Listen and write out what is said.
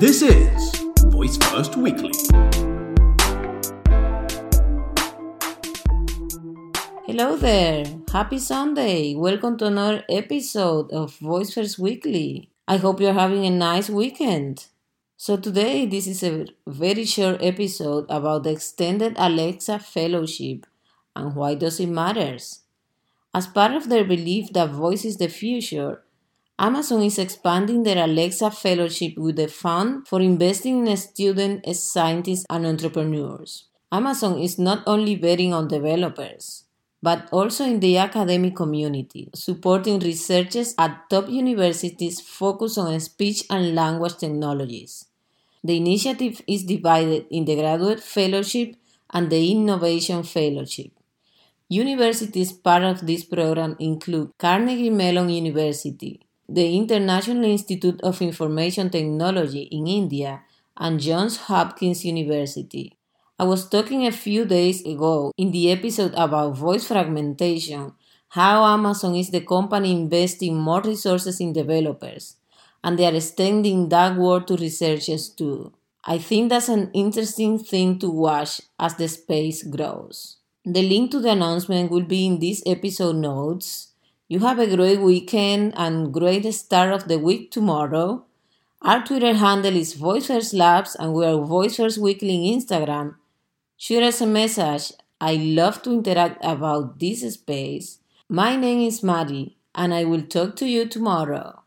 This is Voice First Weekly. Hello there. Happy Sunday. Welcome to another episode of Voice First Weekly. I hope you're having a nice weekend. So, today, this is a very short episode about the extended Alexa Fellowship and why does it matters. As part of their belief that voice is the future, Amazon is expanding their Alexa Fellowship with a fund for investing in students, scientists, and entrepreneurs. Amazon is not only betting on developers, but also in the academic community, supporting researchers at top universities focused on speech and language technologies. The initiative is divided in the Graduate Fellowship and the Innovation Fellowship. Universities part of this program include Carnegie Mellon University, the International Institute of Information Technology in India, and Johns Hopkins University. I was talking a few days ago in the episode about voice fragmentation, how Amazon is the company investing more resources in developers, and they are extending that work to researchers too. I think that's an interesting thing to watch as the space grows. The link to the announcement will be in this episode notes you have a great weekend and great start of the week tomorrow. Our Twitter handle is VoiceFirst Labs and we are VoiceFirst Weekly in Instagram. Shoot us a message. I love to interact about this space. My name is Maddie and I will talk to you tomorrow.